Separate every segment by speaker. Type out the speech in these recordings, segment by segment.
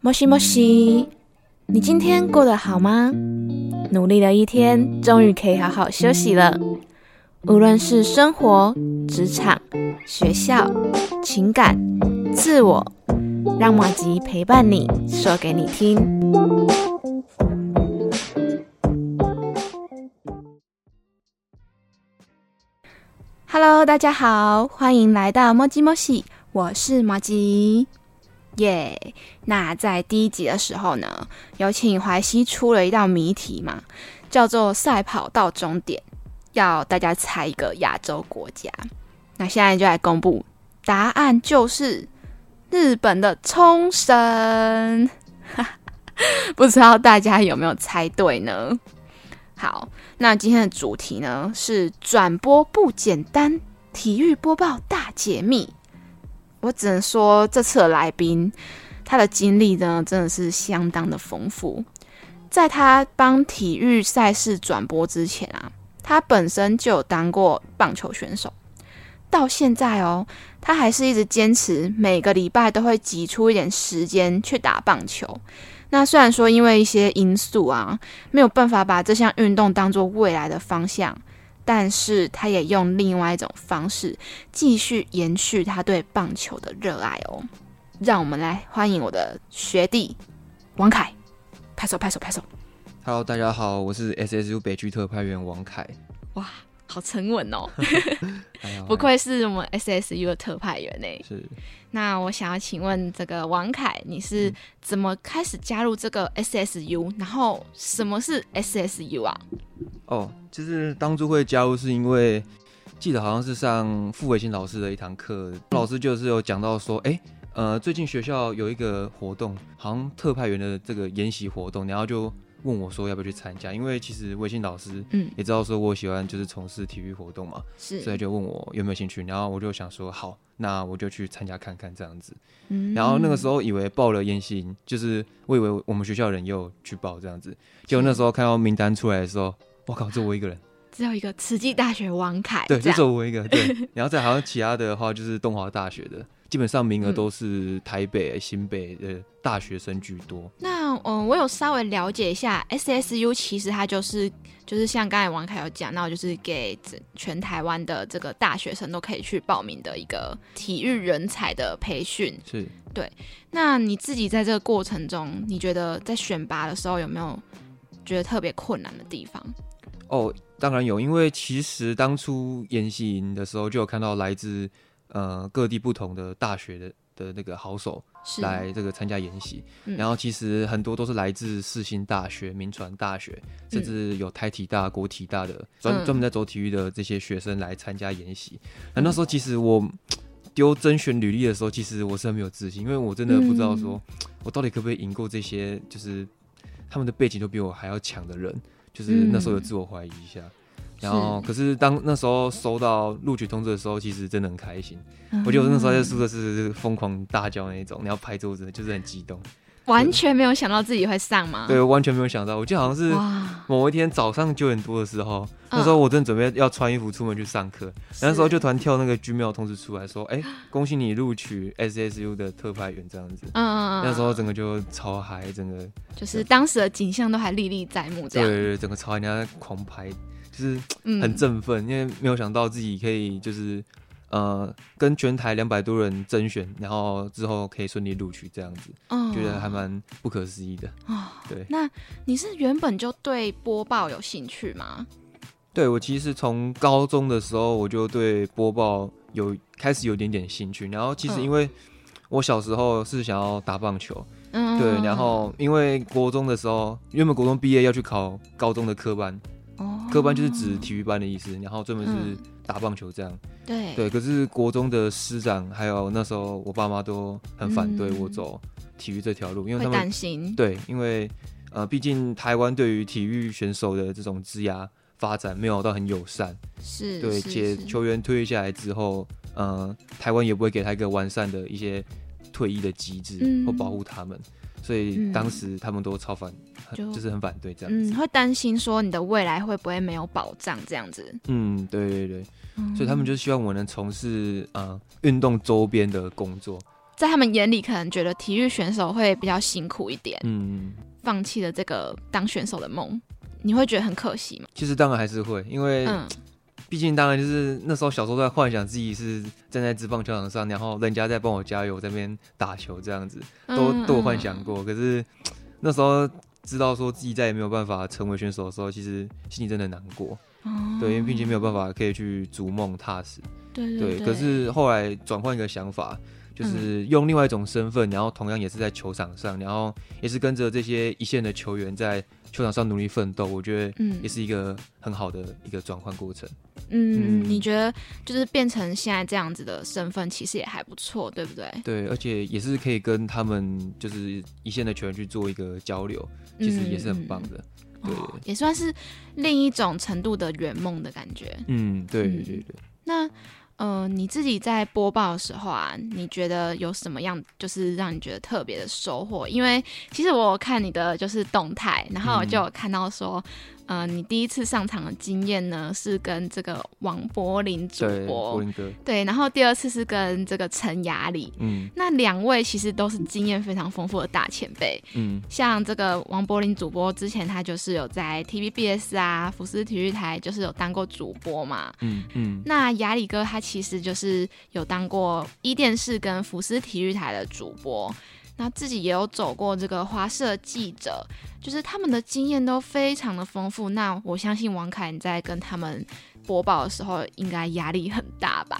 Speaker 1: 莫西莫西，你今天过得好吗？努力了一天，终于可以好好休息了。无论是生活、职场、学校、情感、自我，让马吉陪伴你，说给你听。Hello，大家好，欢迎来到莫吉莫西，我是马吉。耶！那在第一集的时候呢，有请淮西出了一道谜题嘛，叫做“赛跑到终点”，要大家猜一个亚洲国家。那现在就来公布答案，就是日本的冲绳。不知道大家有没有猜对呢？好，那今天的主题呢是转播不简单，体育播报大解密。我只能说，这次的来宾，他的经历呢，真的是相当的丰富。在他帮体育赛事转播之前啊，他本身就有当过棒球选手。到现在哦，他还是一直坚持每个礼拜都会挤出一点时间去打棒球。那虽然说因为一些因素啊，没有办法把这项运动当做未来的方向。但是他也用另外一种方式继续延续他对棒球的热爱哦。让我们来欢迎我的学弟王凯，拍手拍手拍手。
Speaker 2: Hello，大家好，我是 SSU 北区特派员王凯。
Speaker 1: 哇，好沉稳哦，不愧是我们 SSU 的特派员呢。
Speaker 2: 是。
Speaker 1: 那我想要请问这个王凯，你是怎么开始加入这个 SSU？然后什么是 SSU 啊？
Speaker 2: 哦，就是当初会加入是因为记得好像是上傅伟新老师的一堂课，老师就是有讲到说，哎，呃，最近学校有一个活动，好像特派员的这个研习活动，然后就。问我说要不要去参加，因为其实微信老师嗯。也知道说我喜欢就是从事体育活动嘛，
Speaker 1: 是，
Speaker 2: 所以就问我有没有兴趣，然后我就想说好，那我就去参加看看这样子。嗯，然后那个时候以为报了研习，就是我以为我们学校人又去报这样子，结果那时候看到名单出来的时候，我靠，就我一个人，
Speaker 1: 只有一个慈济大学王凯，
Speaker 2: 对，就只有我一个，对，然后再好像其他的话就是东华大学的。基本上名额都是台北、新北的大学生居多。
Speaker 1: 那嗯，我有稍微了解一下，SSU 其实它就是就是像刚才王凯有讲到，就是给全台湾的这个大学生都可以去报名的一个体育人才的培训。
Speaker 2: 是，
Speaker 1: 对。那你自己在这个过程中，你觉得在选拔的时候有没有觉得特别困难的地方？
Speaker 2: 哦，当然有，因为其实当初演习营的时候就有看到来自。呃，各地不同的大学的的那个好手来这个参加研习，然后其实很多都是来自世新大学、民传大学，甚至有台体大、国体大的专专门在走体育的这些学生来参加研习。那那时候其实我丢甄选履历的时候，其实我是很没有自信，因为我真的不知道说我到底可不可以赢过这些，就是他们的背景都比我还要强的人，就是那时候有自我怀疑一下。然后，可是当那时候收到录取通知的时候，其实真的很开心。我觉得我那时候在宿舍是疯狂大叫那种，你要拍桌子，就是很激动。
Speaker 1: 完全没有想到自己会上吗？
Speaker 2: 对，完全没有想到。我记得好像是某一天早上九点多的时候，那时候我正准备要穿衣服出门去上课，那时候就突然跳那个军庙通知出来说：“哎，恭喜你录取 SSU 的特派员。”这样子。嗯嗯嗯。那时候整个就超嗨，整个
Speaker 1: 就是当时的景象都还历历在目。这样。
Speaker 2: 对对对，整个超嗨，人家狂拍。就是很振奋，因为没有想到自己可以就是呃跟全台两百多人甄选，然后之后可以顺利录取这样子，觉得还蛮不可思议的啊。对，
Speaker 1: 那你是原本就对播报有兴趣吗？
Speaker 2: 对我其实从高中的时候我就对播报有开始有点点兴趣，然后其实因为我小时候是想要打棒球，嗯，对，然后因为国中的时候原本国中毕业要去考高中的科班。科班就是指体育班的意思，然后专门是打棒球这样。
Speaker 1: 对
Speaker 2: 对，可是国中的师长还有那时候我爸妈都很反对我走体育这条路，因为他们
Speaker 1: 担心。
Speaker 2: 对，因为呃，毕竟台湾对于体育选手的这种职涯发展没有到很友善。
Speaker 1: 是。
Speaker 2: 对，且球员退役下来之后，呃，台湾也不会给他一个完善的一些退役的机制或保护他们。所以当时他们都超反，就是很反对这样子，
Speaker 1: 会担心说你的未来会不会没有保障这样子。
Speaker 2: 嗯，对对对，所以他们就希望我能从事呃运动周边的工作，
Speaker 1: 在他们眼里可能觉得体育选手会比较辛苦一点，嗯，放弃了这个当选手的梦，你会觉得很可惜吗？
Speaker 2: 其实当然还是会，因为毕竟当然就是那时候小时候在幻想自己是站在职棒球场上，然后人家在帮我加油，在那边打球这样子，都都有幻想过。可是那时候知道说自己再也没有办法成为选手的时候，其实心里真的难过。对，因为毕竟没有办法可以去逐梦踏实。
Speaker 1: 对对。
Speaker 2: 可是后来转换一个想法，就是用另外一种身份，然后同样也是在球场上，然后也是跟着这些一线的球员在球场上努力奋斗。我觉得，嗯，也是一个很好的一个转换过程。
Speaker 1: 嗯，你觉得就是变成现在这样子的身份，其实也还不错，对不对？
Speaker 2: 对，而且也是可以跟他们就是一线的球员去做一个交流，其实也是很棒的。对，
Speaker 1: 也算是另一种程度的圆梦的感觉。
Speaker 2: 嗯，对对对对。
Speaker 1: 那呃，你自己在播报的时候啊，你觉得有什么样就是让你觉得特别的收获？因为其实我看你的就是动态，然后我就有看到说。呃，你第一次上场的经验呢，是跟这个王柏林主播，对，然后第二次是跟这个陈雅里，嗯，那两位其实都是经验非常丰富的大前辈，嗯，像这个王柏林主播之前他就是有在 TVBS 啊，福斯体育台就是有当过主播嘛，嗯嗯，那雅里哥他其实就是有当过一电视跟福斯体育台的主播。那自己也有走过这个华社记者，就是他们的经验都非常的丰富。那我相信王凯你在跟他们播报的时候，应该压力很大吧？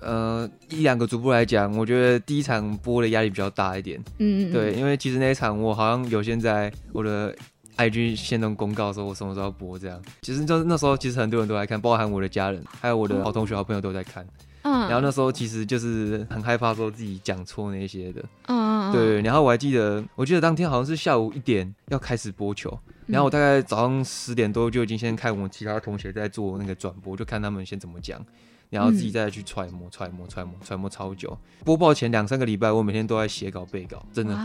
Speaker 2: 呃，一两个主播来讲，我觉得第一场播的压力比较大一点。嗯，对，因为其实那一场我好像有现在我的 IG 先动公告说我什么时候播这样。其实就是那时候，其实很多人都在看，包含我的家人，还有我的好同学、好朋友都在看。嗯，然后那时候其实就是很害怕说自己讲错那些的，嗯，对。然后我还记得，我记得当天好像是下午一点要开始播球，然后我大概早上十点多就已经先看我们其他同学在做那个转播，就看他们先怎么讲，然后自己再去揣摩、揣摩、揣摩、揣摩超久。播报前两三个礼拜，我每天都在写稿、背稿，真的。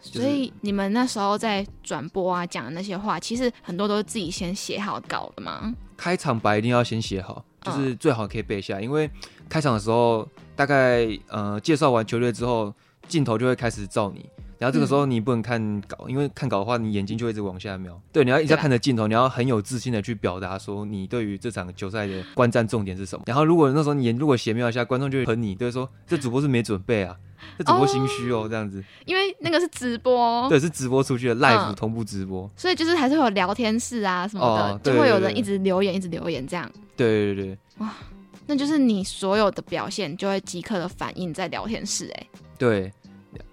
Speaker 1: 所以你们那时候在转播啊讲的那些话，其实很多都是自己先写好稿的吗？
Speaker 2: 开场白一定要先写好，就是最好可以背下，因为。开场的时候，大概呃介绍完球队之后，镜头就会开始照你。然后这个时候你不能看稿，因为看稿的话，你眼睛就一直往下瞄。对，你要一直看着镜头，你要很有自信的去表达说你对于这场球赛的观战重点是什么。然后如果那时候你如果斜瞄一下，观众就会喷你，对，说这主播是没准备啊，这主播心虚哦，这样子。
Speaker 1: 因为那个是直播，
Speaker 2: 对，是直播出去的 live 同步直播，
Speaker 1: 所以就是还是会有聊天室啊什么的，就会有人一直留言，一直留言这样。
Speaker 2: 对对对。哇。
Speaker 1: 那就是你所有的表现就会即刻的反映在聊天室，哎，
Speaker 2: 对，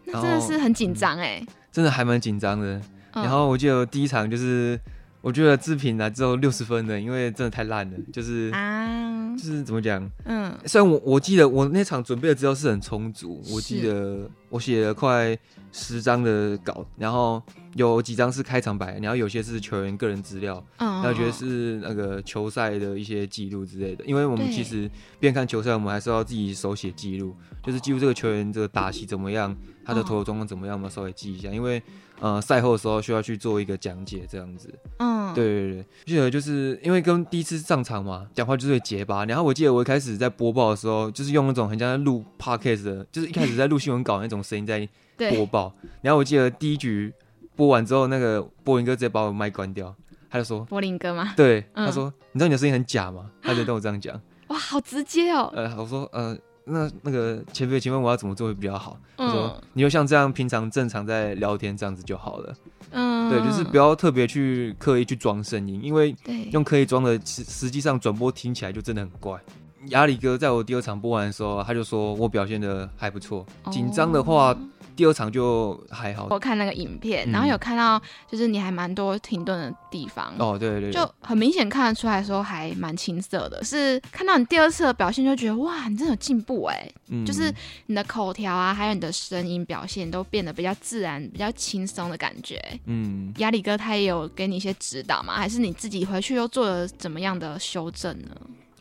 Speaker 1: 那真的是很紧张，哎，
Speaker 2: 真的还蛮紧张的。然后我记得第一场就是，我觉得制品来之后六十分的，因为真的太烂了，就是啊，就是怎么讲，嗯，虽然我我记得我那场准备的资料是很充足，我记得我写了快十张的稿，然后。有几张是开场白，然后有些是球员个人资料，嗯然后觉得是那个球赛的一些记录之类的。因为我们其实边看球赛，我们还是要自己手写记录，就是记录这个球员这个打戏怎么样，他的投球状况怎么样，我们稍微记一下。因为呃赛后的时候需要去做一个讲解，这样子。嗯，对对对，记得就是因为跟第一次上场嘛，讲话就是会结巴。然后我记得我一开始在播报的时候，就是用那种很像在录 podcast 的，就是一开始在录新闻稿那种声音在 播报。然后我记得第一局。播完之后，那个波林哥直接把我麦关掉，他就说：“
Speaker 1: 波林哥吗？”
Speaker 2: 对，他说：“你知道你的声音很假吗？”他就跟我这样讲。
Speaker 1: 哇，好直接哦。
Speaker 2: 呃，我说：“呃，那那个前辈，请问我要怎么做会比较好？”他说：“你就像这样，平常正常在聊天这样子就好了。”嗯，对，就是不要特别去刻意去装声音，因为用刻意装的，实实际上转播听起来就真的很怪。亚里哥在我第二场播完的时候，他就说我表现的还不错，紧张的话。第二场就还好，
Speaker 1: 我看那个影片，然后有看到就是你还蛮多停顿的地方
Speaker 2: 哦，对对，
Speaker 1: 就很明显看得出来说还蛮青涩的。是看到你第二次的表现就觉得哇，你真的有进步哎，就是你的口条啊，还有你的声音表现都变得比较自然、比较轻松的感觉。嗯，亚里哥他也有给你一些指导吗？还是你自己回去又做了怎么样的修正呢？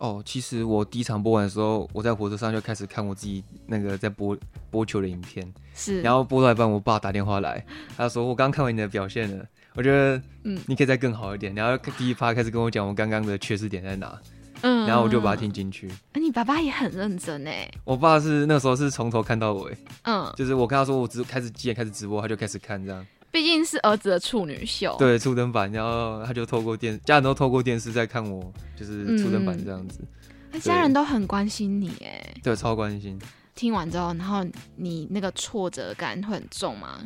Speaker 2: 哦，其实我第一场播完的时候，我在火车上就开始看我自己那个在播播球的影片，
Speaker 1: 是，
Speaker 2: 然后播到一半，我爸打电话来，他说我刚刚看完你的表现了，我觉得嗯，你可以再更好一点，然后第一趴开始跟我讲我刚刚的缺失点在哪，嗯，嗯，然后我就把它听进去。
Speaker 1: 哎，你爸爸也很认真哎。
Speaker 2: 我爸是那时候是从头看到尾，嗯，就是我跟他说我直开始几点开始直播，他就开始看这样。
Speaker 1: 毕竟是儿子的处女秀，
Speaker 2: 对，初登版，然后他就透过电，家人都透过电视在看我，就是初登版这样子。
Speaker 1: 那家人都很关心你哎，
Speaker 2: 对，超关心。
Speaker 1: 听完之后，然后你那个挫折感会很重吗？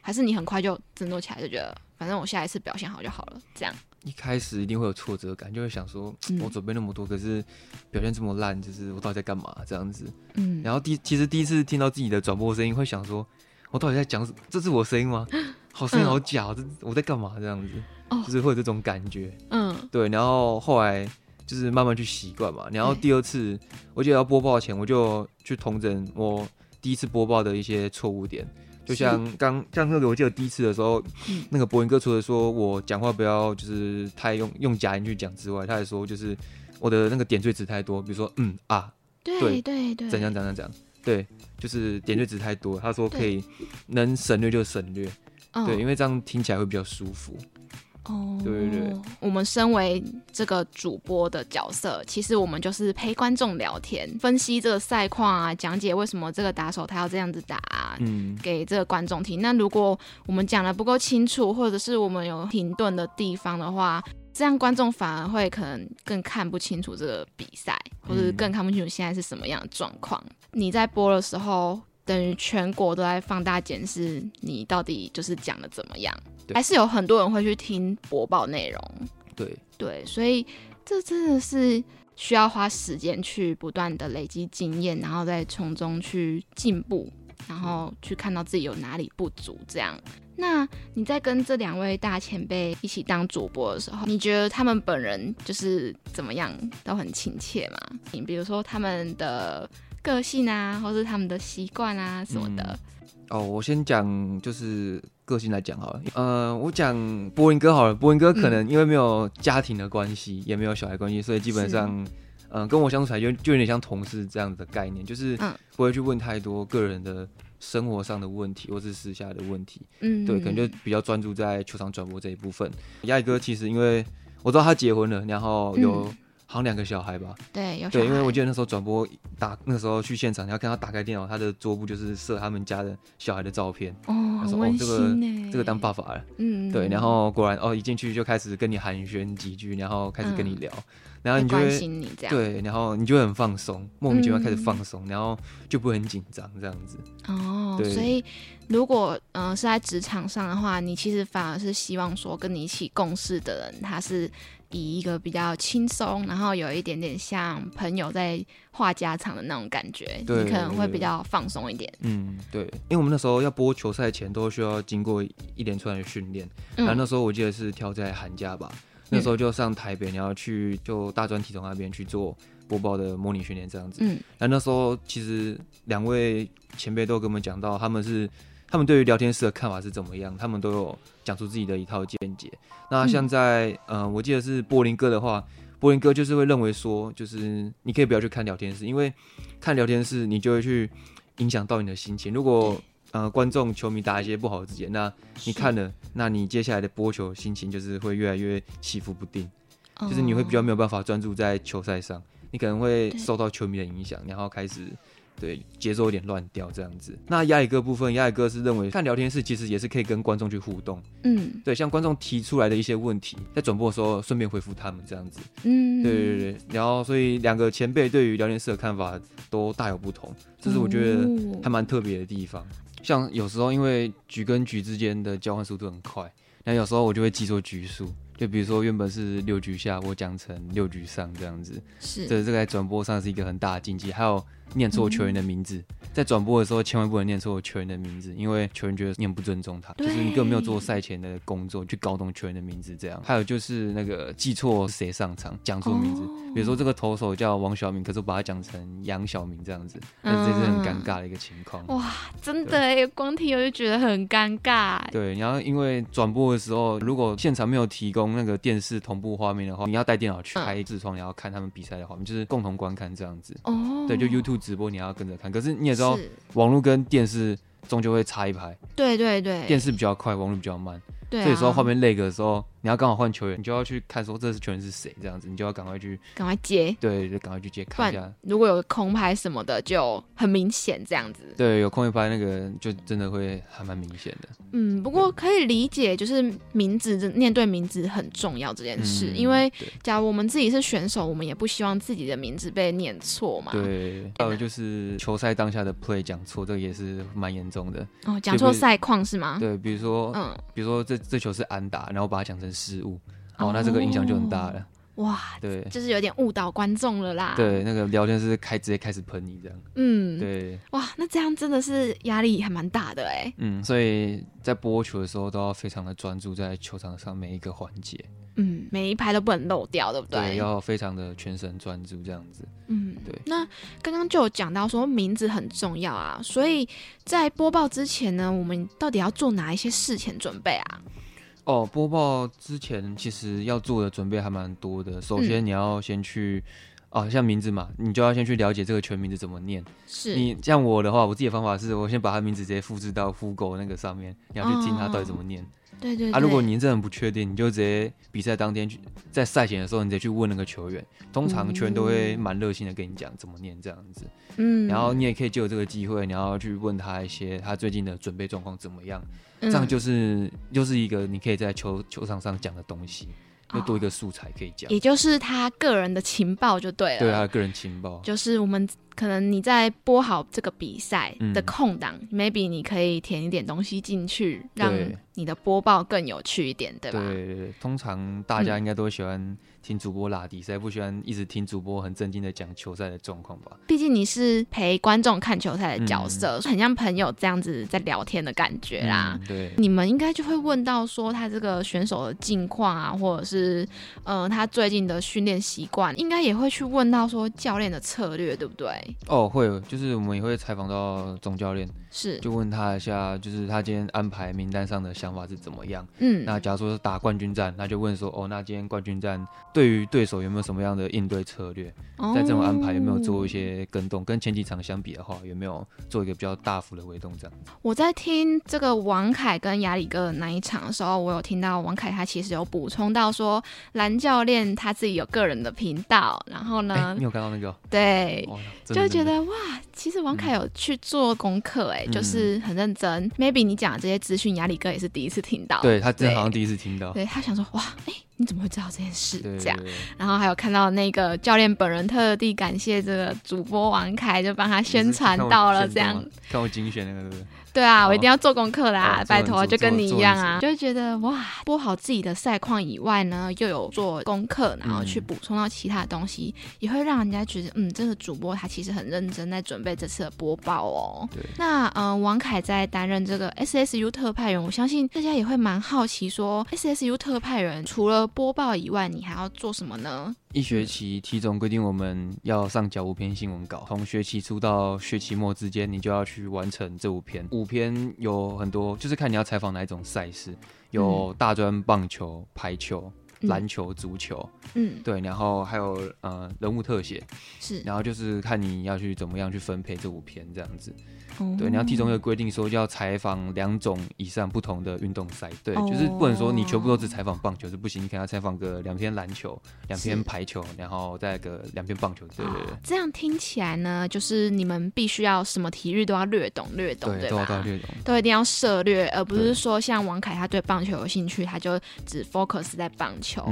Speaker 1: 还是你很快就振作起来，就觉得反正我下一次表现好就好了？这样
Speaker 2: 一开始一定会有挫折感，就会想说，我准备那么多，可是表现这么烂，就是我到底在干嘛？这样子。嗯。然后第其实第一次听到自己的转播声音，会想说，我到底在讲？这是我声音吗？好声音好假，这我在干嘛？这样子，就是会有这种感觉。嗯，对。然后后来就是慢慢去习惯嘛。然后第二次，我记得要播报前，我就去统整我第一次播报的一些错误点。就像刚像那个，我记得第一次的时候，那个博音哥除了说我讲话不要就是太用用假音去讲之外，他还说就是我的那个点缀词太多，比如说嗯啊，
Speaker 1: 对对对，
Speaker 2: 怎样怎样怎样，对，就是点缀词太多。他说可以能省略就省略。对，因为这样听起来会比较舒服。哦，对对对，
Speaker 1: 我们身为这个主播的角色，其实我们就是陪观众聊天，分析这个赛况啊，讲解为什么这个打手他要这样子打，嗯，给这个观众听。那如果我们讲的不够清楚，或者是我们有停顿的地方的话，这样观众反而会可能更看不清楚这个比赛，或者更看不清楚现在是什么样的状况。你在播的时候。等于全国都在放大检视你到底就是讲的怎么样，还是有很多人会去听播报内容。
Speaker 2: 对
Speaker 1: 对，所以这真的是需要花时间去不断的累积经验，然后再从中去进步，然后去看到自己有哪里不足。这样，那你在跟这两位大前辈一起当主播的时候，你觉得他们本人就是怎么样，都很亲切吗？你比如说他们的。个性啊，或是他们的习惯啊什么的。
Speaker 2: 哦，我先讲就是个性来讲好了。呃，我讲波音哥好了。波音哥可能因为没有家庭的关系，也没有小孩关系，所以基本上，嗯，跟我相处起来就就有点像同事这样的概念，就是不会去问太多个人的生活上的问题，或是私下的问题。嗯，对，可能就比较专注在球场转播这一部分。亚宇哥其实因为我知道他结婚了，然后有。好像两个小孩吧，
Speaker 1: 对，有
Speaker 2: 对，因为我记得那时候转播打那时候去现场，你要看他打开电脑，他的桌布就是设他们家的小孩的照片。
Speaker 1: 哦，很温
Speaker 2: 馨这个当爸爸了，嗯，对，然后果然哦，一进去就开始跟你寒暄几句，然后开始跟你聊，然后你就会对，然后你就会很放松，莫名其妙开始放松，然后就不会很紧张这样子。
Speaker 1: 哦，所以如果嗯是在职场上的话，你其实反而是希望说跟你一起共事的人他是。以一个比较轻松，然后有一点点像朋友在话家常的那种感觉，你可能会比较放松一点。
Speaker 2: 嗯，对，因为我们那时候要播球赛前都需要经过一连串的训练，然后那时候我记得是挑在寒假吧，那时候就上台北，然后去就大专体总那边去做播报的模拟训练这样子。嗯，然后那时候其实两位前辈都跟我们讲到，他们是。他们对于聊天室的看法是怎么样？他们都有讲出自己的一套见解。那像在呃，我记得是柏林哥的话，柏林哥就是会认为说，就是你可以不要去看聊天室，因为看聊天室你就会去影响到你的心情。如果呃观众球迷打一些不好的字眼，那你看了，那你接下来的播球心情就是会越来越起伏不定，就是你会比较没有办法专注在球赛上，你可能会受到球迷的影响，然后开始。对，节奏有点乱掉这样子。那亚宇哥部分，亚宇哥是认为看聊天室其实也是可以跟观众去互动。嗯，对，像观众提出来的一些问题，在转播的时候顺便回复他们这样子。嗯，对对对。然后，所以两个前辈对于聊天室的看法都大有不同，这是我觉得还蛮特别的地方。像有时候因为局跟局之间的交换速度很快，那有时候我就会记错局数。就比如说原本是六局下，我讲成六局上这样子。
Speaker 1: 是，
Speaker 2: 这这个在转播上是一个很大的禁忌。还有。念错球员的名字，在转播的时候千万不能念错球员的名字，因为球员觉得念不尊重他，就是你根本没有做赛前的工作去搞懂球员的名字这样。还有就是那个记错谁上场，讲错名字，比如说这个投手叫王小明，可是我把他讲成杨小明这样子，那这是很尴尬的一个情况。
Speaker 1: 哇，真的哎，光听我就觉得很尴尬。
Speaker 2: 对，然后因为转播的时候，如果现场没有提供那个电视同步画面的话，你要带电脑去开痔疮，然后看他们比赛的画面，就是共同观看这样子。哦，对，就 YouTube。直播你要跟着看，可是你也知道，网络跟电视终究会差一排。
Speaker 1: 对对对，
Speaker 2: 电视比较快，网络比较慢。对，所以说后面累个的时候，你要刚好换球员，你就要去看说这是球员是谁，这样子你就要赶快去
Speaker 1: 赶快接，
Speaker 2: 对，就赶快去接看一下。
Speaker 1: 如果有空拍什么的，就很明显这样子。
Speaker 2: 对，有空拍那个就真的会还蛮明显的。
Speaker 1: 嗯，不过可以理解，就是名字念对名字很重要这件事，因为假如我们自己是选手，我们也不希望自己的名字被念错嘛。
Speaker 2: 对，还有就是球赛当下的 play 讲错，这个也是蛮严重的。
Speaker 1: 哦，讲错赛况是吗？
Speaker 2: 对，比如说，嗯，比如说这这球是安打，然后把它讲成失误，哦，那这个影响就很大了。
Speaker 1: 哇，对，就是有点误导观众了啦。
Speaker 2: 对，那个聊天室开直接开始喷你这样。嗯，对。
Speaker 1: 哇，那这样真的是压力还蛮大的哎。
Speaker 2: 嗯，所以在播球的时候都要非常的专注在球场上每一个环节。
Speaker 1: 嗯，每一拍都不能漏掉，对不对？
Speaker 2: 对，要非常的全神专注这样子。嗯，对。
Speaker 1: 那刚刚就有讲到说名字很重要啊，所以在播报之前呢，我们到底要做哪一些事前准备啊？
Speaker 2: 哦，播报之前其实要做的准备还蛮多的。首先你要先去，哦，像名字嘛，你就要先去了解这个全名字怎么念。
Speaker 1: 是
Speaker 2: 你像我的话，我自己的方法是我先把他名字直接复制到 Google 那个上面，你要去听他到底怎么念。
Speaker 1: 对对。
Speaker 2: 啊，如果您真的不确定，你就直接比赛当天去，在赛前的时候，你直接去问那个球员，通常球员都会蛮热心的跟你讲怎么念这样子。嗯。然后你也可以就有这个机会，你要去问他一些他最近的准备状况怎么样。这样就是又是一个你可以在球球场上讲的东西，又多一个素材可以讲，
Speaker 1: 也就是他个人的情报就对了。
Speaker 2: 对，他个人情报
Speaker 1: 就是我们可能你在播好这个比赛的空档，maybe 你可以填一点东西进去，让你的播报更有趣一点，对吧？
Speaker 2: 对，通常大家应该都喜欢。听主播拉比赛，不喜欢一直听主播很正经的讲球赛的状况吧？
Speaker 1: 毕竟你是陪观众看球赛的角色，很像朋友这样子在聊天的感觉啦。
Speaker 2: 对，
Speaker 1: 你们应该就会问到说他这个选手的近况啊，或者是呃他最近的训练习惯，应该也会去问到说教练的策略，对不对？
Speaker 2: 哦，会，就是我们也会采访到总教练。
Speaker 1: 是，
Speaker 2: 就问他一下，就是他今天安排名单上的想法是怎么样？嗯，那假如说是打冠军战，那就问说，哦，那今天冠军战对于对手有没有什么样的应对策略？在这种安排有没有做一些跟动？跟前几场相比的话，有没有做一个比较大幅的微动？这样？
Speaker 1: 我在听这个王凯跟亚里哥那一场的时候，我有听到王凯他其实有补充到说，蓝教练他自己有个人的频道，然后呢，
Speaker 2: 你有看到那个？
Speaker 1: 对，就觉得哇，其实王凯有去做功课，哎。就是很认真，maybe 你讲的这些资讯，亚里哥也是第一次听到。
Speaker 2: 对他真的好像第一次听到。
Speaker 1: 对他想说，哇，哎，你怎么会知道这件事？这样，然后还有看到那个教练本人特地感谢这个主播王凯，就帮他宣传到了这样。
Speaker 2: 看我精选那个。
Speaker 1: 对啊，我一定要做功课啦，拜托，就跟你一样啊，就会觉得哇，播好自己的赛况以外呢，又有做功课，然后去补充到其他的东西，也会让人家觉得，嗯，这个主播他其实很认真在准备这次的播报哦。
Speaker 2: 对，
Speaker 1: 那嗯，王凯在担任这个 SSU 特派员，我相信大家也会蛮好奇，说 SSU 特派员除了播报以外，你还要做什么呢？
Speaker 2: 一学期体总规定我们要上缴五篇新闻稿，从学期初到学期末之间，你就要去完成这五篇。五篇有很多，就是看你要采访哪一种赛事，有大专棒球、排球、篮球、足球，嗯，对，然后还有呃人物特写，
Speaker 1: 是，
Speaker 2: 然后就是看你要去怎么样去分配这五篇这样子。对，你要替中一个规定说要采访两种以上不同的运动赛，对，就是不能说你全部都只采访棒球是不行，你可能要采访个两篇篮球，两篇排球，然后再个两篇棒球，对对对。
Speaker 1: 这样听起来呢，就是你们必须要什么体育都要略懂略懂，对
Speaker 2: 吧？都要略懂，
Speaker 1: 都一定要涉略，而不是说像王凯他对棒球有兴趣，他就只 focus 在棒球。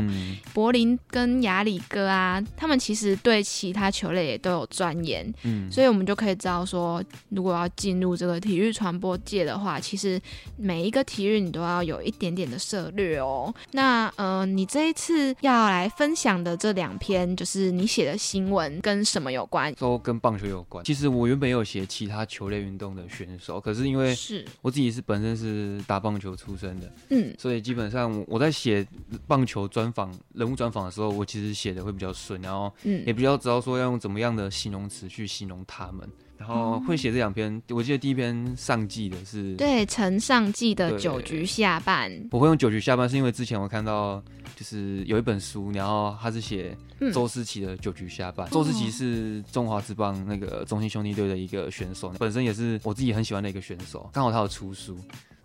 Speaker 1: 柏林跟亚里哥啊，他们其实对其他球类也都有钻研，嗯，所以我们就可以知道说，如果要进入这个体育传播界的话，其实每一个体育你都要有一点点的涉略哦。那呃，你这一次要来分享的这两篇，就是你写的新闻跟什么有关？
Speaker 2: 都跟棒球有关。其实我原本有写其他球类运动的选手，可是因为
Speaker 1: 是
Speaker 2: 我自己是本身是打棒球出身的，嗯，所以基本上我在写棒球专访、人物专访的时候，我其实写的会比较顺，然后嗯，也比较知道说要用怎么样的形容词去形容他们。然后会写这两篇，我记得第一篇上季的是
Speaker 1: 对陈上季的九局下半。
Speaker 2: 我会用九局下半，是因为之前我看到就是有一本书，然后他是写周思齐的九局下半。周思齐是中华之棒那个中心兄弟队的一个选手，本身也是我自己很喜欢的一个选手。刚好他有出书。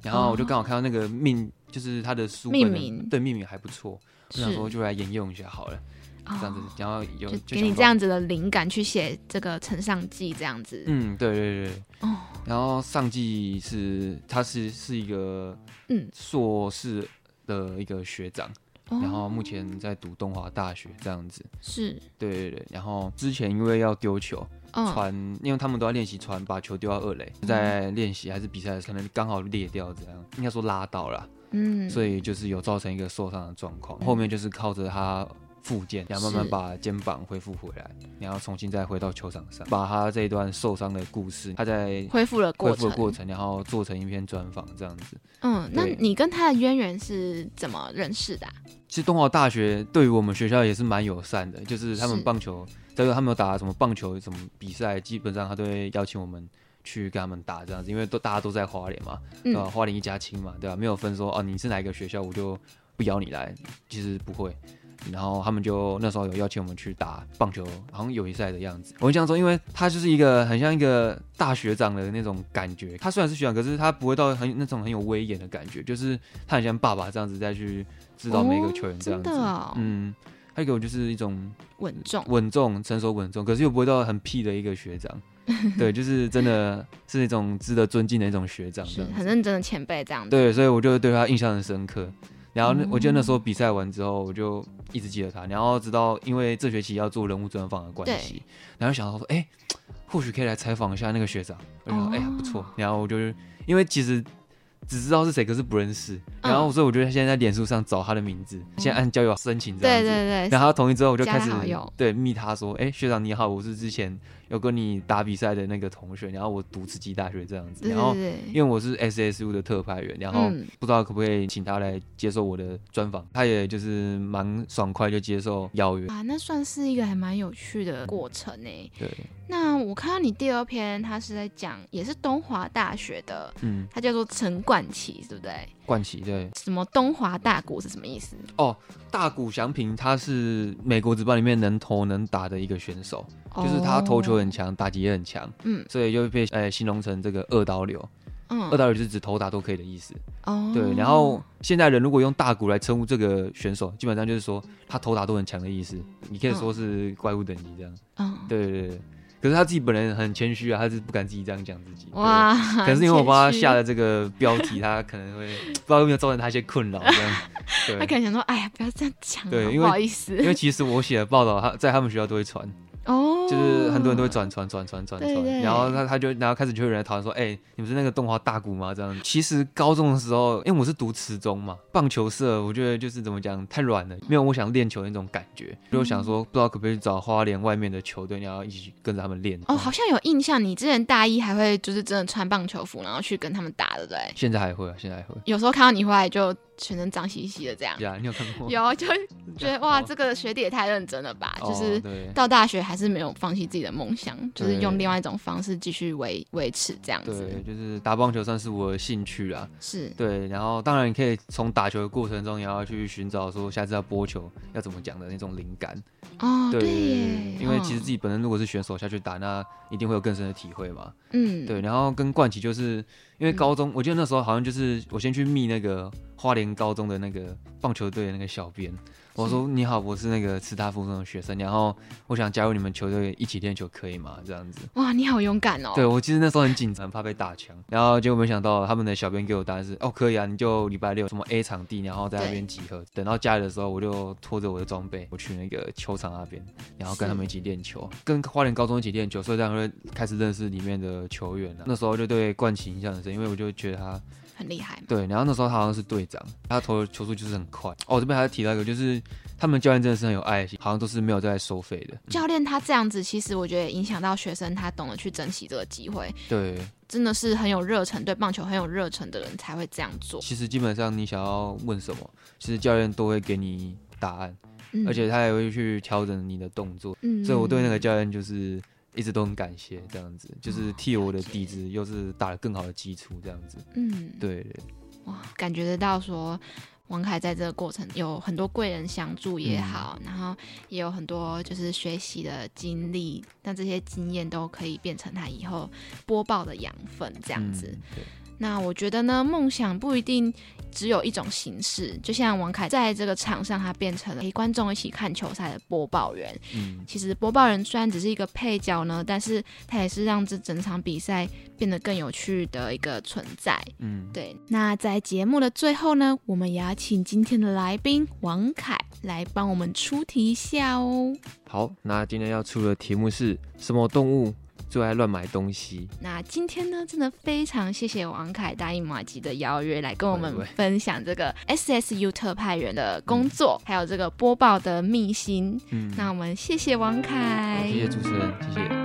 Speaker 2: 然后我就刚好看到那个命，就是他的书
Speaker 1: 命名，
Speaker 2: 对命名还不错，我想说就来沿用一下好了，这样子，然后有
Speaker 1: 给你这样子的灵感去写这个呈上记这样子。
Speaker 2: 嗯，对对对。哦。然后上记是他是是一个嗯硕士的一个学长。然后目前在读东华大学这样子，
Speaker 1: 是
Speaker 2: 对对对。然后之前因为要丢球传，因为他们都要练习传，把球丢到二垒，在练习还是比赛，可能刚好裂掉这样，应该说拉到了，嗯，所以就是有造成一个受伤的状况。后面就是靠着他。复健，然后慢慢把肩膀恢复回来，然后重新再回到球场上，把他这一段受伤的故事，他在
Speaker 1: 恢复了
Speaker 2: 恢复的过程，然后做成一篇专访这样子。
Speaker 1: 嗯，那你跟他的渊源是怎么认识的？
Speaker 2: 其实东华大学对于我们学校也是蛮友善的，就是他们棒球，再有他们有打什么棒球什么比赛，基本上他都会邀请我们去跟他们打这样子，因为都大家都在花莲嘛，对吧？花莲一家亲嘛，对吧？没有分说哦，你是哪一个学校，我就不邀你来，其实不会。然后他们就那时候有邀请我们去打棒球，好像友谊赛的样子。我这样说，因为他就是一个很像一个大学长的那种感觉。他虽然是学长，可是他不会到很那种很有威严的感觉，就是他很像爸爸这样子再去指导每一个球员这样子。嗯，他给我就是一种
Speaker 1: 稳重、
Speaker 2: 稳重、成熟、稳重，可是又不会到很屁的一个学长。对，就是真的是那种值得尊敬的一种学长，
Speaker 1: 很认真的前辈这样子。
Speaker 2: 对，所以我就对他印象很深刻。然后那我记得那时候比赛完之后，我就一直记得他。然后直到因为这学期要做人物专访的关系，然后想到说，哎，或许可以来采访一下那个学长。我就说，哎呀，不错。然后我就因为其实只知道是谁，可是不认识。然后所以我觉得现在在脸书上找他的名字，现在按交友申请这样子。对对对。然后他同意之后，我就开始对密他说，哎，学长你好，我是之前。有跟你打比赛的那个同学，然后我读慈济大学这样子，然后因为我是 SSU 的特派员，然后不知道可不可以请他来接受我的专访，他也就是蛮爽快就接受邀约
Speaker 1: 啊，那算是一个还蛮有趣的过程呢。
Speaker 2: 对，
Speaker 1: 那我看到你第二篇，他是在讲也是东华大学的，嗯，他叫做陈冠奇，对不对？
Speaker 2: 冠奇对，
Speaker 1: 什么东华大鼓是什么意思？
Speaker 2: 哦，大鼓祥平他是美国职棒里面能投能打的一个选手。就是他投球很强，打击也很强，嗯，所以就被呃形容成这个二刀流，嗯，二刀流就是指投打都可以的意思，哦，对，然后现在人如果用大鼓来称呼这个选手，基本上就是说他投打都很强的意思，你可以说是怪物等级这样，嗯，对对对。可是他自己本人很谦虚啊，他是不敢自己这样讲自己。哇，可能是因为我帮他下了这个标题，他可能会不知道有没有造成他一些困扰这样。
Speaker 1: 对他可能想说，哎呀，不要这样讲，
Speaker 2: 对，因为
Speaker 1: 不好意思。
Speaker 2: 因为其实我写的报道，他在他们学校都会传。哦，就是很多人都会转传转传转传，然后他他就然后开始就有人讨论说，哎，你们是那个动画大鼓吗？这样。其实高中的时候，因为我是读职中嘛，棒球社我觉得就是怎么讲太软了，没有我想练球那种感觉，就想说不知道可不可以找花莲外面的球队，然后一起跟着他们练。
Speaker 1: 哦，好像有印象，你之前大一还会就是真的穿棒球服，然后去跟他们打，对不对？
Speaker 2: 现在还会啊，现在还会。
Speaker 1: 有时候看到你回来就。全身脏兮兮的这样，
Speaker 2: 呀，你有看过？
Speaker 1: 有，就 觉得哇，这个学弟也太认真了吧！就是到大学还是没有放弃自己的梦想，就是用另外一种方式继续维维持这样子。
Speaker 2: 对，就是打棒球算是我的兴趣啦。
Speaker 1: 是，
Speaker 2: 对。然后当然你可以从打球的过程中，也要去寻找说下次要播球要怎么讲的那种灵感。
Speaker 1: 哦，对，
Speaker 2: 因为其实自己本身如果是选手下去打，那一定会有更深的体会嘛。嗯，对。然后跟冠奇就是因为高中，我记得那时候好像就是我先去密那个。花莲高中的那个棒球队的那个小编。我说你好，我是那个师大附中的学生，然后我想加入你们球队一起练球，可以吗？这样子。
Speaker 1: 哇，你好勇敢哦！
Speaker 2: 对我其实那时候很紧张，怕被打枪，然后结果没想到他们的小编给我答案是哦，可以啊，你就礼拜六什么 A 场地，然后在那边集合。等到家里的时候，我就拖着我的装备，我去那个球场那边，然后跟他们一起练球，跟花莲高中一起练球，所以这样会开始认识里面的球员了。那时候就对冠奇印象因为我就觉得他。
Speaker 1: 很厉害嘛，
Speaker 2: 对，然后那时候他好像是队长，他投的球速就是很快。哦，这边还提到一个，就是他们教练真的是很有爱心，好像都是没有在收费的。
Speaker 1: 教练他这样子，其实我觉得影响到学生，他懂得去珍惜这个机会。
Speaker 2: 对，
Speaker 1: 真的是很有热忱，对棒球很有热忱的人才会这样做。
Speaker 2: 其实基本上你想要问什么，其实教练都会给你答案，而且他也会去调整你的动作。嗯，所以我对那个教练就是。一直都很感谢，这样子就是替我的底子又是打了更好的基础，这样子。嗯，对对。
Speaker 1: 哇，感觉得到说王凯在这个过程有很多贵人相助也好，然后也有很多就是学习的经历，那这些经验都可以变成他以后播报的养分，这样子。那我觉得呢，梦想不一定。只有一种形式，就像王凯在这个场上，他变成了陪观众一起看球赛的播报员。嗯，其实播报员虽然只是一个配角呢，但是他也是让这整场比赛变得更有趣的一个存在。嗯，对。那在节目的最后呢，我们也要请今天的来宾王凯来帮我们出题一下哦。
Speaker 2: 好，那今天要出的题目是什么动物？最爱乱买东西。
Speaker 1: 那今天呢，真的非常谢谢王凯答应马吉的邀约，来跟我们分享这个 SSU 特派员的工作，还有这个播报的秘辛。嗯，那我们谢谢王凯，
Speaker 2: 谢谢主持人，谢谢。